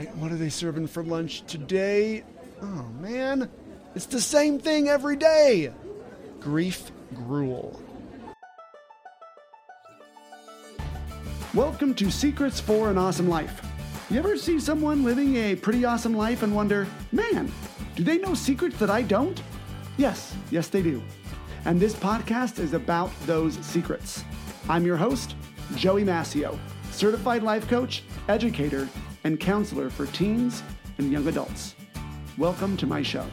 right, what are they serving for lunch today? Oh man, it's the same thing every day. Grief gruel. Welcome to Secrets for an Awesome Life. You ever see someone living a pretty awesome life and wonder, man, do they know secrets that I don't? Yes, yes, they do. And this podcast is about those secrets. I'm your host, Joey Mascio, certified life coach, educator, and counselor for teens and young adults. Welcome to my show.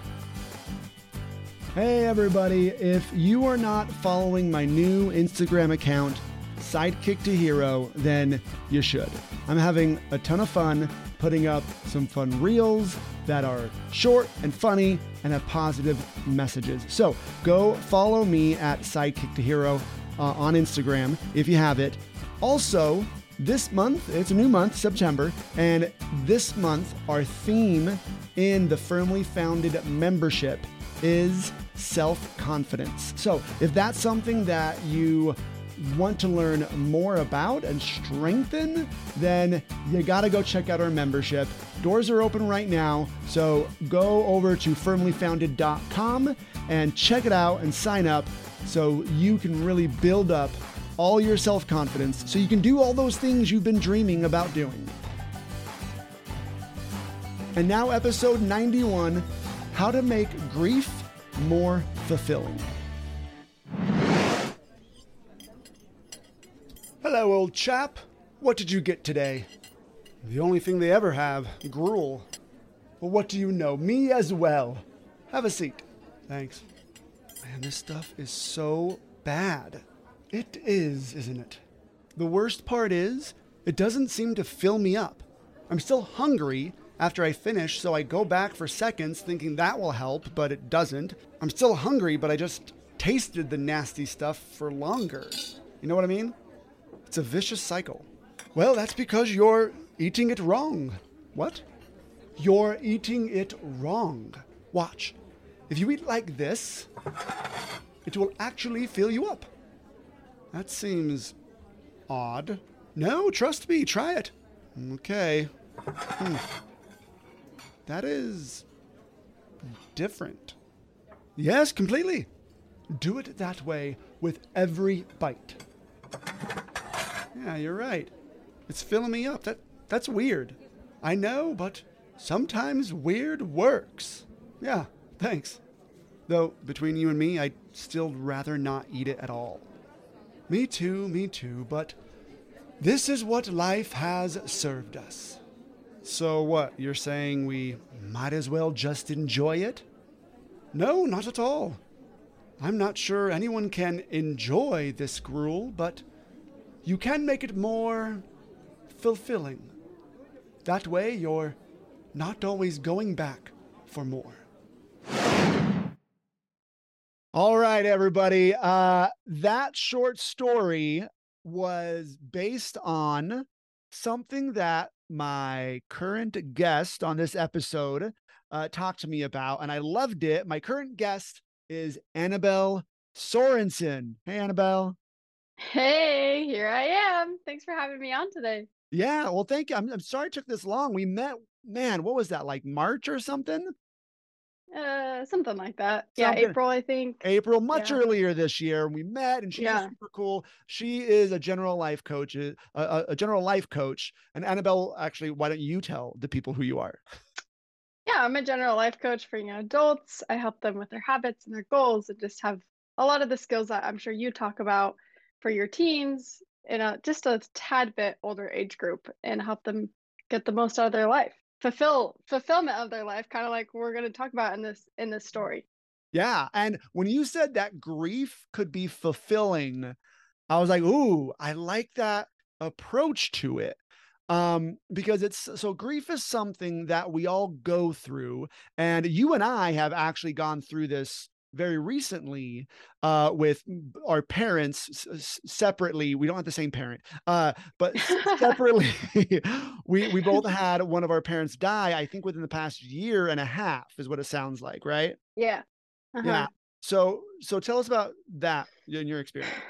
Hey, everybody. If you are not following my new Instagram account, Sidekick to Hero, then you should. I'm having a ton of fun putting up some fun reels that are short and funny and have positive messages. So go follow me at Sidekick to Hero uh, on Instagram if you have it. Also, this month, it's a new month, September, and this month, our theme in the Firmly Founded membership is self confidence. So, if that's something that you want to learn more about and strengthen, then you got to go check out our membership. Doors are open right now, so go over to firmlyfounded.com and check it out and sign up so you can really build up all your self confidence so you can do all those things you've been dreaming about doing. And now, episode 91 How to Make Grief More Fulfilling. Hello, old chap. What did you get today? The only thing they ever have gruel. Well, what do you know? Me as well. Have a seat. Thanks. Man, this stuff is so bad. It is, isn't it? The worst part is, it doesn't seem to fill me up. I'm still hungry after I finish, so I go back for seconds thinking that will help, but it doesn't. I'm still hungry, but I just tasted the nasty stuff for longer. You know what I mean? It's a vicious cycle. Well, that's because you're eating it wrong. What? You're eating it wrong. Watch. If you eat like this, it will actually fill you up. That seems odd. No, trust me, try it. Okay. Hmm. That is different. Yes, completely. Do it that way with every bite. Yeah, you're right. It's filling me up. That that's weird. I know, but sometimes weird works. Yeah, thanks. Though between you and me, I'd still rather not eat it at all. Me too, me too, but this is what life has served us. So, what, you're saying we might as well just enjoy it? No, not at all. I'm not sure anyone can enjoy this gruel, but you can make it more fulfilling. That way, you're not always going back for more. All right, everybody. Uh, that short story was based on something that my current guest on this episode uh, talked to me about, and I loved it. My current guest is Annabelle Sorensen. Hey, Annabelle. Hey, here I am. Thanks for having me on today. Yeah, well, thank you. I'm, I'm sorry it took this long. We met, man, what was that, like March or something? Uh, something like that. Yeah, April, I think. April, much yeah. earlier this year. We met, and she's yeah. super cool. She is a general life coach, uh, a, a general life coach. And Annabelle, actually, why don't you tell the people who you are? Yeah, I'm a general life coach for young adults. I help them with their habits and their goals, and just have a lot of the skills that I'm sure you talk about for your teens in a just a tad bit older age group, and help them get the most out of their life fulfill fulfillment of their life kind of like we're going to talk about in this in this story. Yeah and when you said that grief could be fulfilling i was like ooh i like that approach to it. Um because it's so grief is something that we all go through and you and i have actually gone through this very recently uh, with our parents s- separately. We don't have the same parent, uh, but separately, we we both had one of our parents die. I think within the past year and a half is what it sounds like, right? Yeah. Uh-huh. Yeah. So so tell us about that in your experience.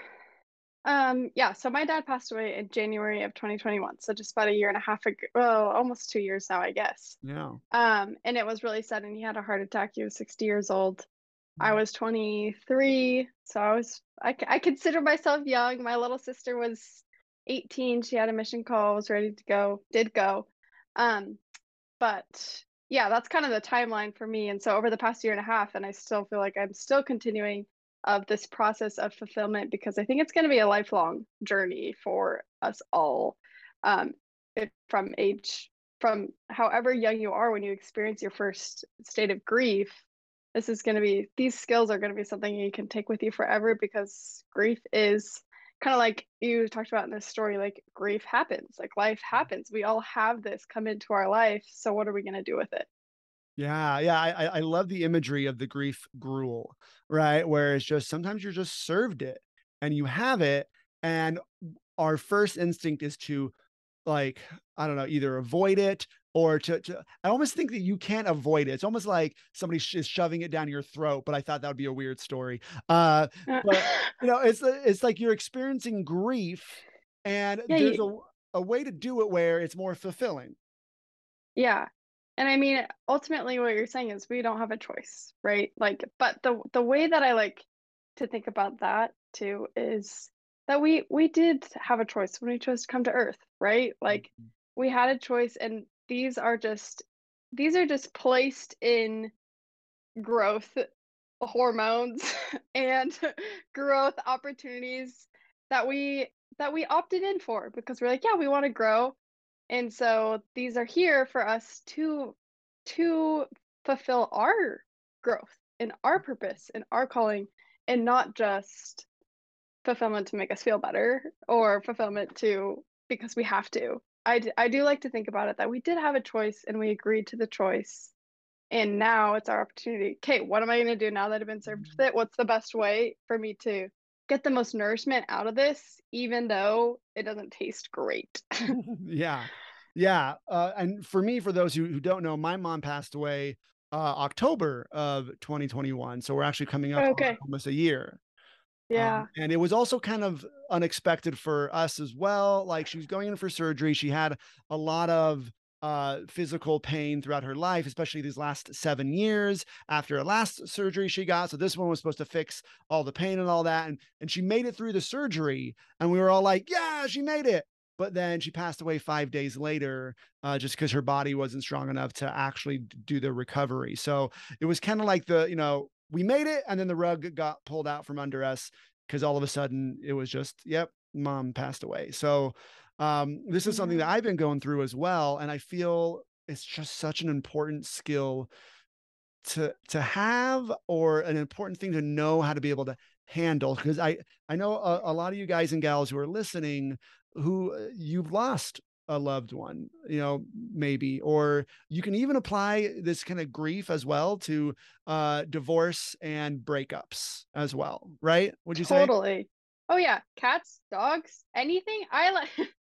Um, yeah, so my dad passed away in January of 2021, so just about a year and a half ago, well, almost two years now, I guess. Yeah. Um, and it was really sudden. He had a heart attack. He was 60 years old. I was 23, so I was I, I consider myself young. My little sister was 18. She had a mission call, was ready to go, did go. Um, but yeah, that's kind of the timeline for me. And so over the past year and a half, and I still feel like I'm still continuing of this process of fulfillment because I think it's going to be a lifelong journey for us all. Um, from age, from however young you are when you experience your first state of grief, this is going to be, these skills are going to be something you can take with you forever because grief is kind of like you talked about in this story like grief happens like life happens. We all have this come into our life so what are we going to do with it? Yeah, yeah, I I love the imagery of the grief gruel, right? Where it's just sometimes you're just served it and you have it, and our first instinct is to like I don't know, either avoid it or to, to I almost think that you can't avoid it. It's almost like somebody sh- is shoving it down your throat, but I thought that would be a weird story. Uh, but you know, it's it's like you're experiencing grief, and yeah, there's you... a a way to do it where it's more fulfilling. Yeah, and I mean, ultimately, what you're saying is we don't have a choice, right? Like, but the the way that I like to think about that too is that we we did have a choice when we chose to come to Earth, right? Like, mm-hmm. we had a choice, and these are just these are just placed in growth hormones and growth opportunities that we that we opted in for because we're like, yeah, we want to grow. And so these are here for us to to fulfill our growth and our purpose and our calling and not just fulfillment to make us feel better or fulfillment to because we have to I, d- I do like to think about it that we did have a choice and we agreed to the choice and now it's our opportunity okay what am i going to do now that i've been served with it what's the best way for me to get the most nourishment out of this, even though it doesn't taste great. yeah. Yeah. Uh, and for me, for those who, who don't know, my mom passed away uh, October of 2021. So we're actually coming up okay. almost a year. Yeah. Um, and it was also kind of unexpected for us as well. Like she was going in for surgery. She had a lot of uh, physical pain throughout her life, especially these last seven years after her last surgery she got. So this one was supposed to fix all the pain and all that. And, and she made it through the surgery. And we were all like, yeah, she made it. But then she passed away five days later, uh, just because her body wasn't strong enough to actually do the recovery. So it was kind of like the, you know, we made it and then the rug got pulled out from under us because all of a sudden it was just, yep, mom passed away. So um, this is something that I've been going through as well, and I feel it's just such an important skill to to have or an important thing to know how to be able to handle because i i know a, a, lot of you guys and gals who are listening who uh, you've lost a loved one you know maybe or you can even apply this kind of grief as well to uh divorce and breakups as well right would you totally. say totally oh yeah cats dogs anything i like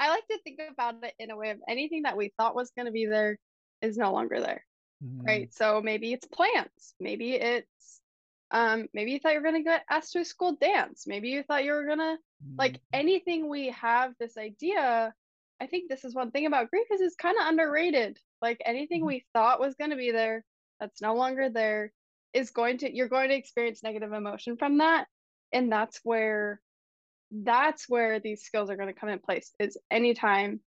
I like to think about it in a way of anything that we thought was going to be there is no longer there. Mm-hmm. Right. So maybe it's plants. Maybe it's, um, maybe you thought you were going to get asked to a school dance. Maybe you thought you were going to, mm-hmm. like anything we have this idea. I think this is one thing about grief is it's kind of underrated. Like anything mm-hmm. we thought was going to be there that's no longer there is going to, you're going to experience negative emotion from that. And that's where that's where these skills are going to come in place is anytime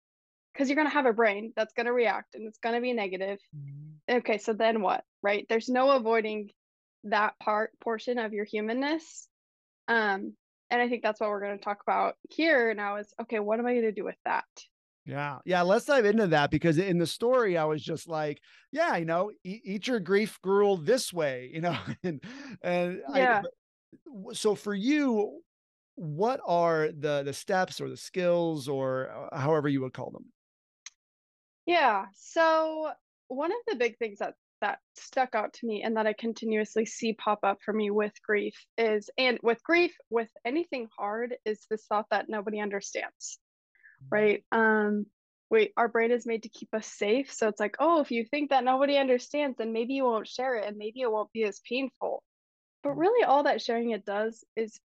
because you're going to have a brain that's going to react and it's going to be negative mm-hmm. okay so then what right there's no avoiding that part portion of your humanness um and i think that's what we're going to talk about here now is okay what am i going to do with that yeah. Yeah. Let's dive into that because in the story, I was just like, yeah, you know, eat, eat your grief gruel this way, you know, and, and yeah. I, so for you, what are the the steps or the skills or uh, however you would call them yeah so one of the big things that that stuck out to me and that i continuously see pop up for me with grief is and with grief with anything hard is this thought that nobody understands. Right um wait our brain is made to keep us safe so it's like oh if you think that nobody understands then maybe you won't share it and maybe it won't be as painful but mm-hmm. really all that sharing it does is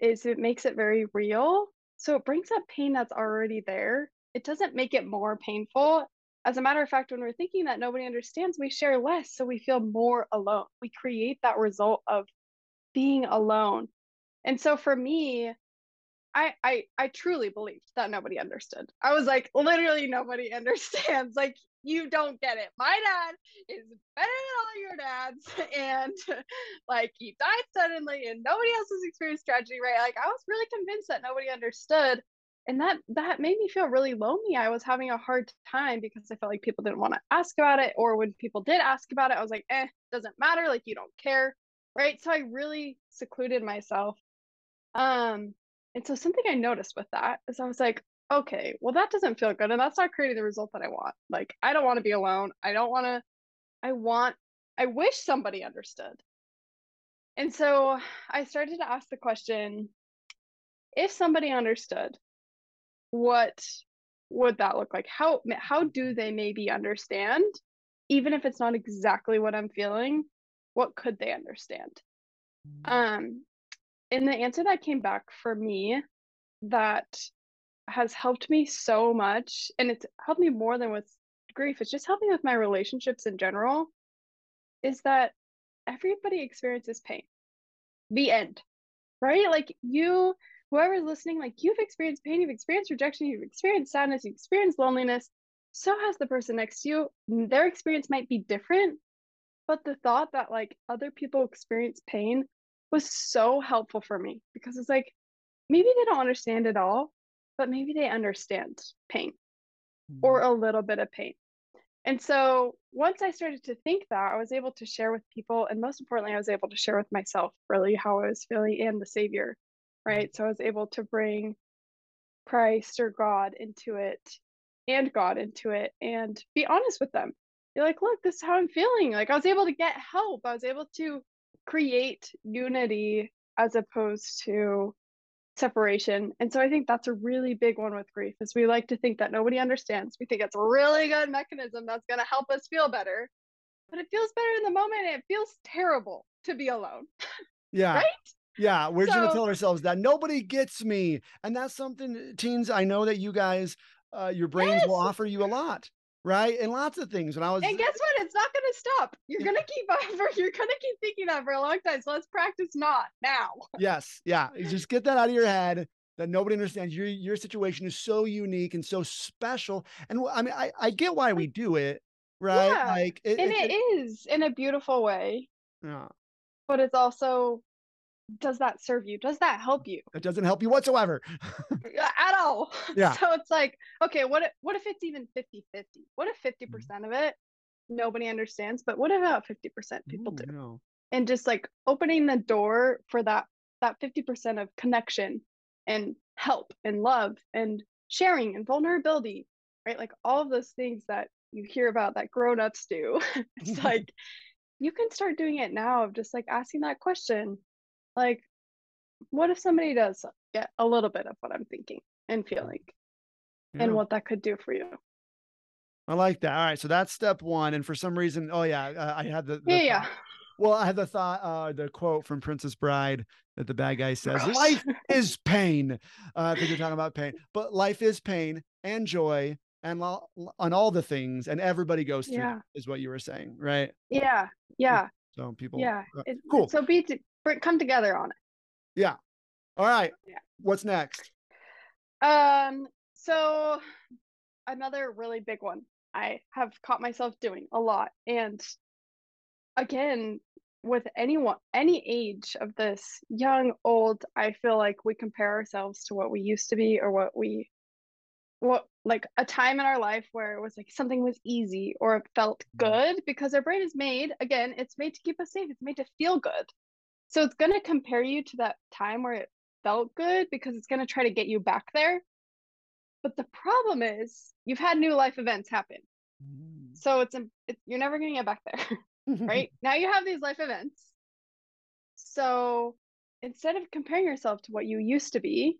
is it makes it very real. So it brings up pain that's already there. It doesn't make it more painful. As a matter of fact, when we're thinking that nobody understands, we share less, so we feel more alone. We create that result of being alone. And so for me, I, I I truly believed that nobody understood. I was like, literally nobody understands. Like you don't get it. My dad is better than all your dads, and like he died suddenly, and nobody else has experienced tragedy, right? Like I was really convinced that nobody understood, and that that made me feel really lonely. I was having a hard time because I felt like people didn't want to ask about it, or when people did ask about it, I was like, eh, doesn't matter. Like you don't care, right? So I really secluded myself. Um, and so something I noticed with that is I was like, okay, well, that doesn't feel good. And that's not creating the result that I want. Like, I don't want to be alone. I don't want to, I want, I wish somebody understood. And so I started to ask the question if somebody understood, what would that look like? How, how do they maybe understand? Even if it's not exactly what I'm feeling, what could they understand? Mm. Um, and the answer that came back for me that has helped me so much and it's helped me more than with grief it's just helped me with my relationships in general is that everybody experiences pain. The end right? Like you whoever's listening like you've experienced pain you've experienced rejection you've experienced sadness you've experienced loneliness so has the person next to you. Their experience might be different but the thought that like other people experience pain was so helpful for me because it's like maybe they don't understand it all, but maybe they understand pain mm-hmm. or a little bit of pain. And so once I started to think that, I was able to share with people. And most importantly, I was able to share with myself really how I was feeling and the Savior, right? Mm-hmm. So I was able to bring Christ or God into it and God into it and be honest with them. Be like, look, this is how I'm feeling. Like I was able to get help. I was able to create unity as opposed to separation. And so I think that's a really big one with grief is we like to think that nobody understands. We think it's a really good mechanism that's going to help us feel better. But it feels better in the moment. it feels terrible to be alone. Yeah. right? Yeah, we're so, going to tell ourselves that nobody gets me. And that's something teens I know that you guys uh, your brains yes. will offer you a lot right? And lots of things. When I was And guess what? It's not gonna stop. You're gonna keep over, you're gonna keep thinking that for a long time. So let's practice not now. Yes. Yeah. just get that out of your head that nobody understands. Your your situation is so unique and so special. And I mean, I, I get why we do it, right? Yeah. Like it, and it, it is in a beautiful way. Yeah. But it's also does that serve you? Does that help you? It doesn't help you whatsoever. At all. Yeah. So it's like, okay, what if, what if it's even 50 50? What if 50% mm-hmm. of it nobody understands, but what about 50% people Ooh, do? No. And just like opening the door for that that 50% of connection and help and love and sharing and vulnerability, right? Like all of those things that you hear about that grown-ups do. it's like you can start doing it now of just like asking that question like what if somebody does get a little bit of what i'm thinking and feeling yeah. and what that could do for you. I like that all right so that's step one and for some reason oh yeah uh, i had the, the yeah, yeah. well i had the thought uh the quote from princess bride that the bad guy says life is pain uh because you're talking about pain but life is pain and joy and lo- on all the things and everybody goes through yeah. is what you were saying right? Yeah yeah. so people yeah uh, cool. so be come together on it. Yeah. All right. Yeah. What's next? Um. So another really big one I have caught myself doing a lot, and again with anyone any age of this young old i feel like we compare ourselves to what we used to be or what we what like a time in our life where it was like something was easy or it felt good because our brain is made again it's made to keep us safe it's made to feel good so it's going to compare you to that time where it felt good because it's going to try to get you back there. But the problem is you've had new life events happen. Mm. So it's, it's you're never going to get back there. right? now you have these life events. So instead of comparing yourself to what you used to be,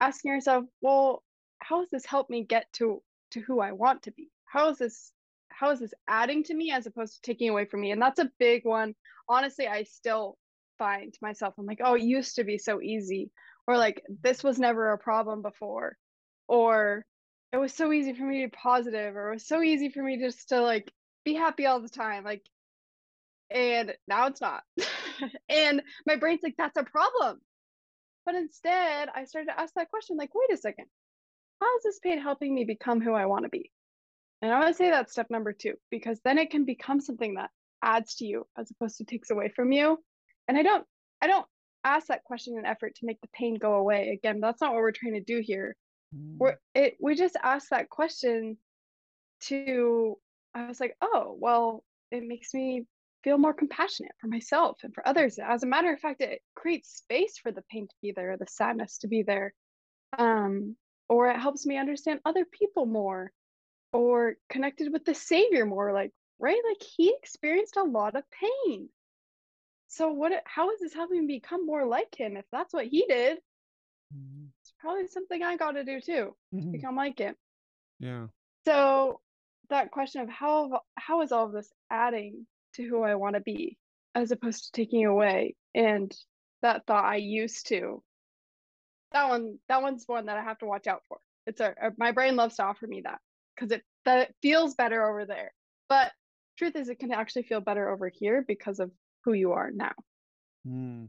asking yourself, well, how has this helped me get to to who I want to be? How is this how is this adding to me as opposed to taking away from me? And that's a big one. Honestly, I still to myself. I'm like, oh, it used to be so easy, or like this was never a problem before, or it was so easy for me to be positive, or it was so easy for me just to like be happy all the time. Like, and now it's not. and my brain's like, that's a problem. But instead, I started to ask that question like, wait a second, how is this pain helping me become who I want to be? And I would say that's step number two, because then it can become something that adds to you as opposed to takes away from you. And I don't, I don't ask that question in effort to make the pain go away. Again, that's not what we're trying to do here. Mm. We're it we just ask that question to I was like, oh, well, it makes me feel more compassionate for myself and for others. As a matter of fact, it creates space for the pain to be there, the sadness to be there. Um, or it helps me understand other people more or connected with the savior more like right like he experienced a lot of pain so what how is this helping me become more like him if that's what he did? Mm-hmm. it's probably something i got to do too mm-hmm. to become like him. Yeah. So that question of how how is all of this adding to who i want to be as opposed to taking away and that thought i used to? That one that one's one that i have to watch out for. It's a, a my brain loves to offer me that because it that feels better over there. But truth is it can actually feel better over here because of who you are now. Mm.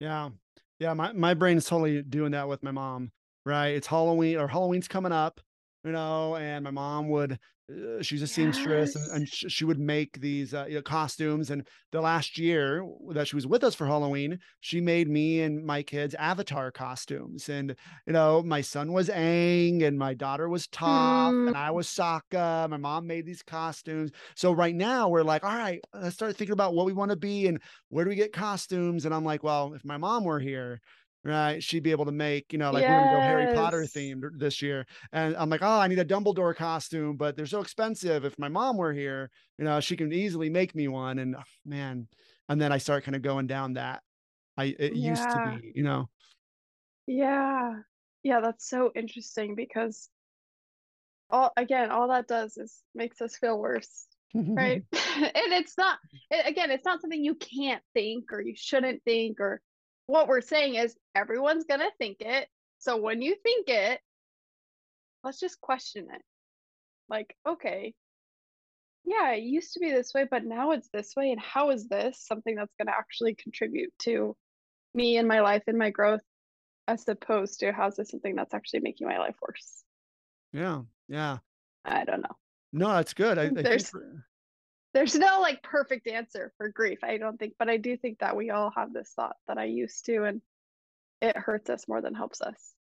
yeah. Yeah my, my brain is totally doing that with my mom right? It's halloween or halloween's coming up you know, and my mom would, uh, she's a seamstress yes. and, and sh- she would make these uh, you know, costumes. And the last year that she was with us for Halloween, she made me and my kids avatar costumes. And, you know, my son was Aang and my daughter was Toph mm. and I was Sokka. My mom made these costumes. So right now we're like, all right, let's start thinking about what we want to be and where do we get costumes? And I'm like, well, if my mom were here, right? She'd be able to make, you know, like yes. we're gonna go Harry Potter themed this year. And I'm like, oh, I need a Dumbledore costume, but they're so expensive. If my mom were here, you know, she can easily make me one. And oh, man, and then I start kind of going down that. I it yeah. used to be, you know. Yeah. Yeah, that's so interesting because all again, all that does is makes us feel worse. right. and it's not it, again, it's not something you can't think or you shouldn't think or what we're saying is everyone's going to think it. So when you think it, let's just question it. Like, okay, yeah, it used to be this way, but now it's this way. And how is this something that's going to actually contribute to me and my life and my growth, as opposed to how's this something that's actually making my life worse? Yeah. Yeah. I don't know. No, that's good. I, I There's, there's no like perfect answer for grief i don't think but i do think that we all have this thought that i used to and it hurts us more than helps us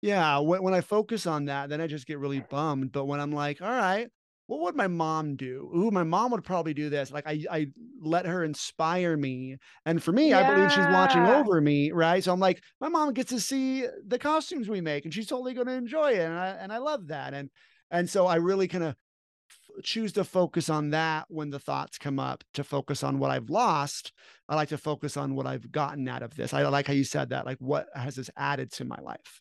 yeah when, when i focus on that then i just get really bummed but when i'm like all right what would my mom do? Ooh, my mom would probably do this. Like I, I let her inspire me. And for me, yeah. I believe she's watching over me, right? So I'm like, my mom gets to see the costumes we make and she's totally going to enjoy it. And I, and I love that. And, and so I really kind of choose to focus on that when the thoughts come up to focus on what I've lost. I like to focus on what I've gotten out of this. I like how you said that, like what has this added to my life?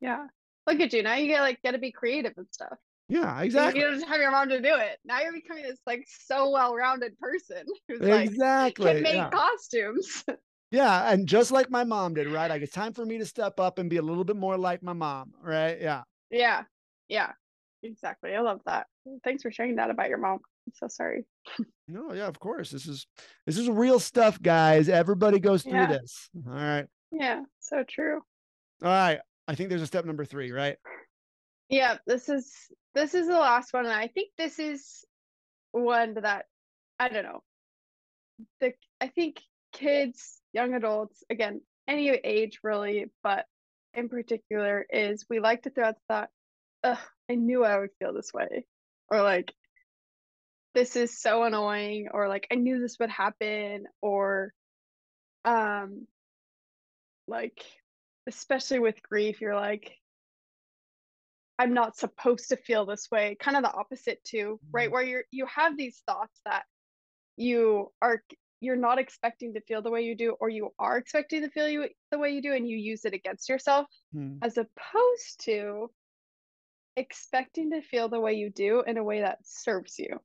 Yeah. Look at you. Now you get like got to be creative and stuff. Yeah, exactly. You don't just have your mom to do it. Now you're becoming this like so well-rounded person who's exactly. like can make yeah. costumes. yeah, and just like my mom did, right? Like it's time for me to step up and be a little bit more like my mom, right? Yeah. Yeah. Yeah. Exactly. I love that. Thanks for sharing that about your mom. I'm so sorry. no, yeah, of course. This is this is real stuff, guys. Everybody goes through yeah. this. All right. Yeah, so true. All right. I think there's a step number three, right? Yeah, this is this is the last one. And I think this is one that I don't know. The I think kids, young adults, again, any age really, but in particular, is we like to throw out the thought, Ugh, I knew I would feel this way. Or like, this is so annoying. Or like, I knew this would happen. Or, um, like, especially with grief, you're like, I'm not supposed to feel this way. Kind of the opposite too, right? Mm-hmm. Where you're you have these thoughts that you are you're not expecting to feel the way you do or you are expecting to feel you the way you do and you use it against yourself hmm. as opposed to expecting to feel the way you do in a way that serves you.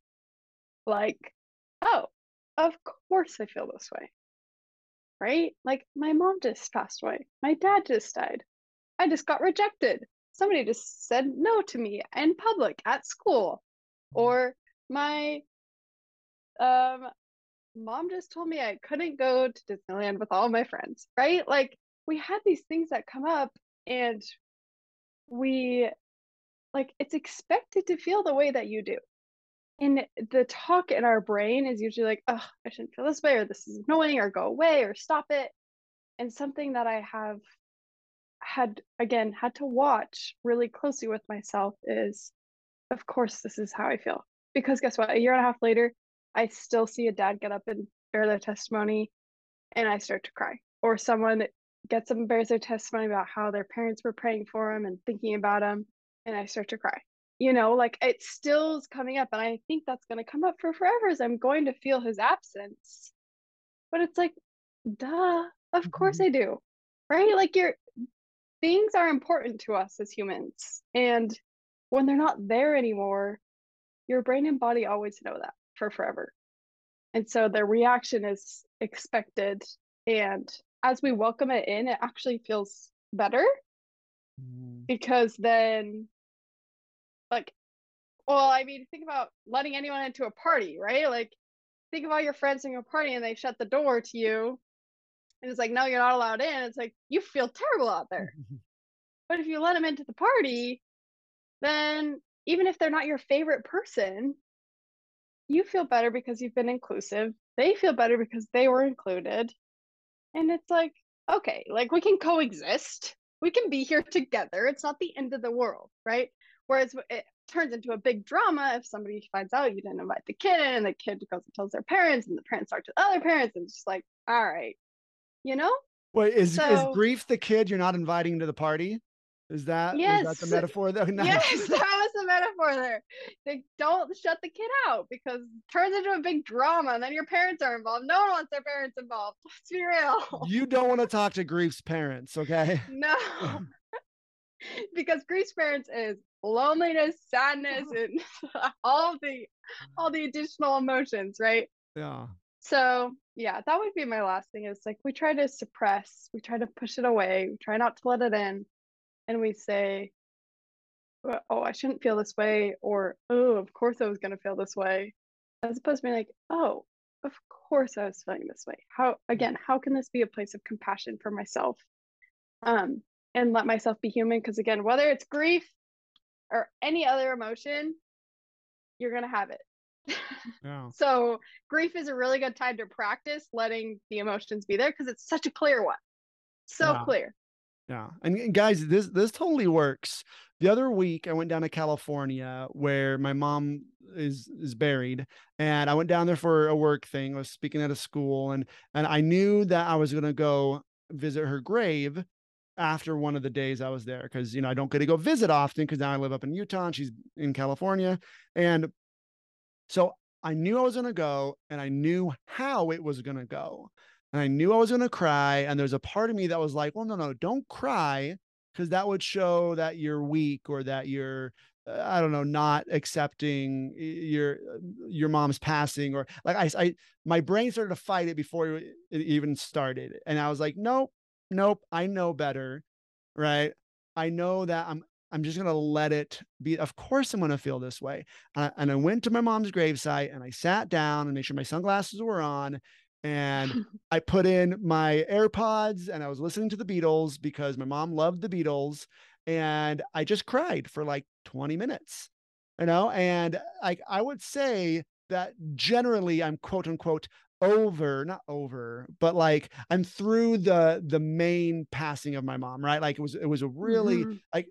Like, oh, of course I feel this way. right? Like my mom just passed away. My dad just died. I just got rejected. Somebody just said no to me in public at school. Or my um mom just told me I couldn't go to Disneyland with all my friends, right? Like we had these things that come up and we like it's expected to feel the way that you do. And the talk in our brain is usually like, oh, I shouldn't feel this way, or this is annoying, or go away, or stop it. And something that I have had, again, had to watch really closely with myself is, of course, this is how I feel. Because guess what? A year and a half later, I still see a dad get up and bear their testimony, and I start to cry. Or someone gets up and bears their testimony about how their parents were praying for them and thinking about them, and I start to cry you know like it still is coming up and i think that's going to come up for forever as i'm going to feel his absence. But it's like duh of course mm-hmm. i do right? Like your things are important to us as humans and when they're not there anymore your brain and body always know that for forever. And so the reaction is expected and as we welcome it in it actually feels better mm. because then like well i mean think about letting anyone into a party right? Like think of all your friends in a party and they shut the door to you and it's like no you're not allowed in. It's like you feel terrible out there. But if you let them into the party then even if they're not your favorite person you feel better because you've been inclusive. They feel better because they were included. And it's like okay like we can coexist we can be here together it's not the end of the world right Whereas it turns into a big drama if somebody finds out you didn't invite the kid in and the kid goes and tells their parents and the parents talk to other parents and it's just like, all right, you know? Wait, is, so, is grief the kid you're not inviting to the party? Is that, yes. that the metaphor? There? No. Yes, that was the metaphor there. Don't shut the kid out because it turns into a big drama and then your parents are involved. No one wants their parents involved. Let's be real. You don't want to talk to grief's parents, okay? No. because grief's parents is loneliness, sadness, and all the all the additional emotions, right? Yeah. So yeah, that would be my last thing is like we try to suppress, we try to push it away, we try not to let it in, and we say, Oh, I shouldn't feel this way, or oh, of course I was gonna feel this way. As opposed to being like, oh, of course I was feeling this way. How again, how can this be a place of compassion for myself? Um, and let myself be human because again whether it's grief or any other emotion you're going to have it yeah. so grief is a really good time to practice letting the emotions be there because it's such a clear one so yeah. clear yeah and guys this this totally works the other week i went down to california where my mom is is buried and i went down there for a work thing i was speaking at a school and and i knew that i was going to go visit her grave after one of the days I was there because you know I don't get to go visit often because now I live up in Utah and she's in California. And so I knew I was going to go and I knew how it was going to go. And I knew I was going to cry. And there's a part of me that was like, well, no, no, don't cry because that would show that you're weak or that you're uh, I don't know, not accepting your your mom's passing or like I, I my brain started to fight it before it even started, and I was like, nope, nope, I know better, right? I know that I'm I'm just gonna let it be. Of course, I'm gonna feel this way. And I, and I went to my mom's gravesite and I sat down and made sure my sunglasses were on, and I put in my AirPods and I was listening to the Beatles because my mom loved the Beatles, and I just cried for like 20 minutes, you know. And like I would say that generally I'm quote unquote over not over but like i'm through the the main passing of my mom right like it was it was a really mm-hmm. like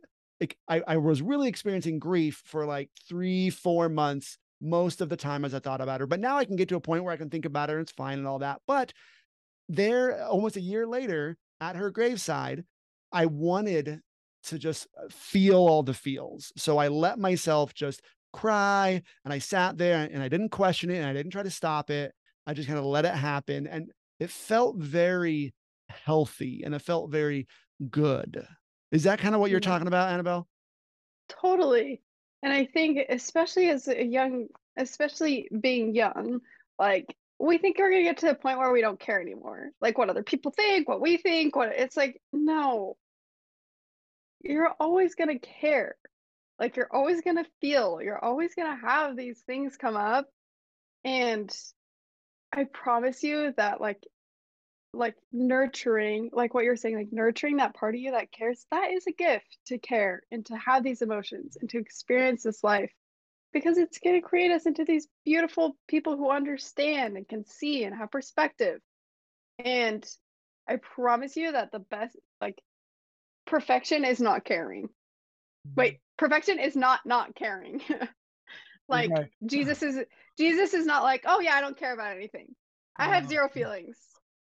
I, I was really experiencing grief for like three four months most of the time as i thought about her but now i can get to a point where i can think about her and it's fine and all that but there almost a year later at her graveside i wanted to just uh, feel all the feels so i let myself just cry and i sat there and i didn't question it and i didn't try to stop it I just kind of let it happen. And it felt very healthy and it felt very good. Is that kind of what you're talking about, Annabelle? Totally. And I think, especially as a young, especially being young, like we think we're gonna get to the point where we don't care anymore. Like what other people think, what we think, what it's like, no. You're always gonna care. Like you're always gonna feel, you're always gonna have these things come up. And I promise you that like like nurturing, like what you're saying, like nurturing that part of you that cares, that is a gift to care and to have these emotions and to experience this life because it's going to create us into these beautiful people who understand and can see and have perspective. And I promise you that the best, like, perfection is not caring. Mm-hmm. Wait, perfection is not not caring. like okay. Jesus is Jesus is not like, "Oh yeah, I don't care about anything. I have zero feelings."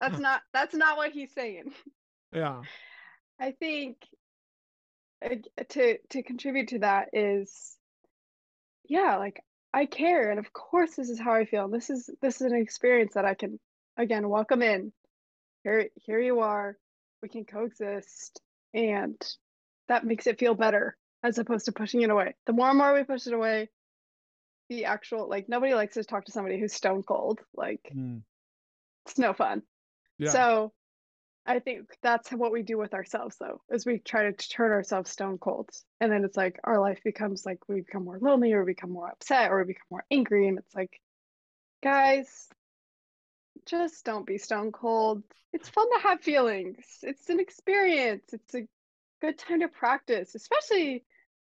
That's not that's not what he's saying. Yeah. I think to to contribute to that is yeah, like I care and of course this is how I feel. This is this is an experience that I can again welcome in. Here here you are. We can coexist and that makes it feel better as opposed to pushing it away. The more and more we push it away, the actual like nobody likes to talk to somebody who's stone cold. Like mm. it's no fun. Yeah. So I think that's what we do with ourselves though, is we try to turn ourselves stone cold. And then it's like our life becomes like we become more lonely or we become more upset or we become more angry. And it's like, guys, just don't be stone cold. It's fun to have feelings. It's an experience. It's a good time to practice, especially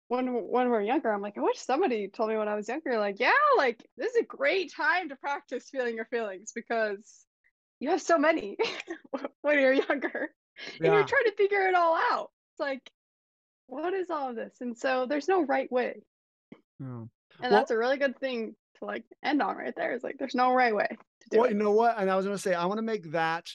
when when we're younger. I'm like, I wish somebody told me when I was younger, like, yeah, like this is a great time to practice feeling your feelings because you have so many when you're younger yeah. and you're trying to figure it all out it's like what is all of this and so there's no right way yeah. and well, that's a really good thing to like end on right there is like there's no right way to do well it. you know what and i was going to say i want to make that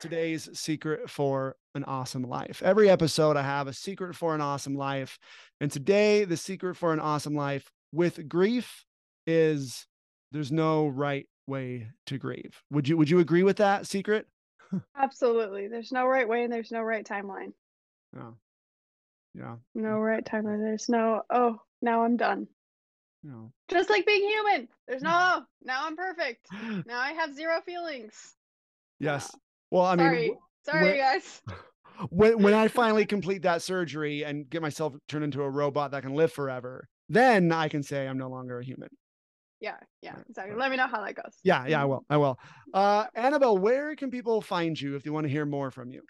today's secret for an awesome life every episode i have a secret for an awesome life and today the secret for an awesome life with grief is there's no right way to grieve. Would you would you agree with that secret? Absolutely. There's no right way and there's no right timeline. Yeah. Yeah. No right timeline. There's no oh, now I'm done. No. Just like being human. There's no oh, now I'm perfect. Now I have zero feelings. Yes. Well, I sorry. mean sorry when, guys. When when I finally complete that surgery and get myself turned into a robot that can live forever, then I can say I'm no longer a human yeah yeah exactly. let me know how that goes. Yeah yeah i will i will. Uh annabelle where can people find you if they want to hear more from you?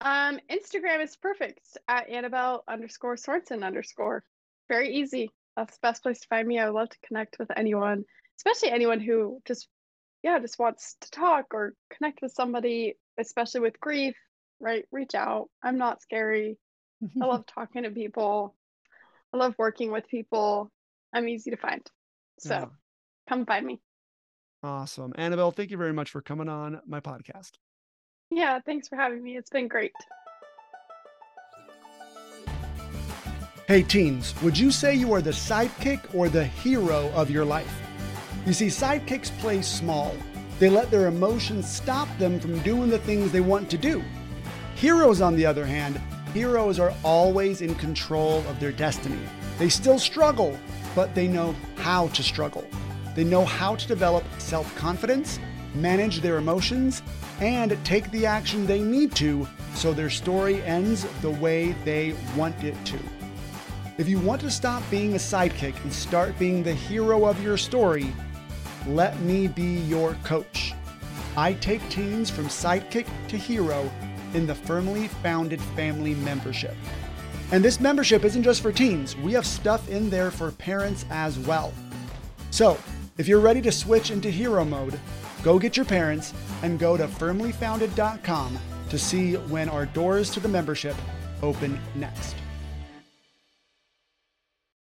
Um instagram is perfect at annabelle underscore sorensen underscore. Very easy. That's the best place to find me. I would love to connect with anyone especially anyone who just yeah just wants to talk or connect with somebody especially with grief right? Reach out. I'm not scary. I love talking to people. I love working with people. I'm easy to find so yeah. come find me. Awesome. Annabelle, thank you very much for coming on my podcast. Yeah, thanks for having me. It's been great. Hey, teens, would you say you are the sidekick or the hero of your life? You see, sidekicks play small. They let their emotions stop them from doing the things they want to do. Heroes, on the other hand, heroes are always in control of their destiny. They still struggle, but they know how to struggle. They know how to develop self confidence, manage their emotions, and take the action they need to so their story ends the way they want it to. If you want to stop being a sidekick and start being the hero of your story, let me be your coach. I take teens from sidekick to hero in the firmly founded family membership. And this membership isn't just for teens, we have stuff in there for parents as well. So, if you're ready to switch into hero mode, go get your parents and go to firmlyfounded.com to see when our doors to the membership open next.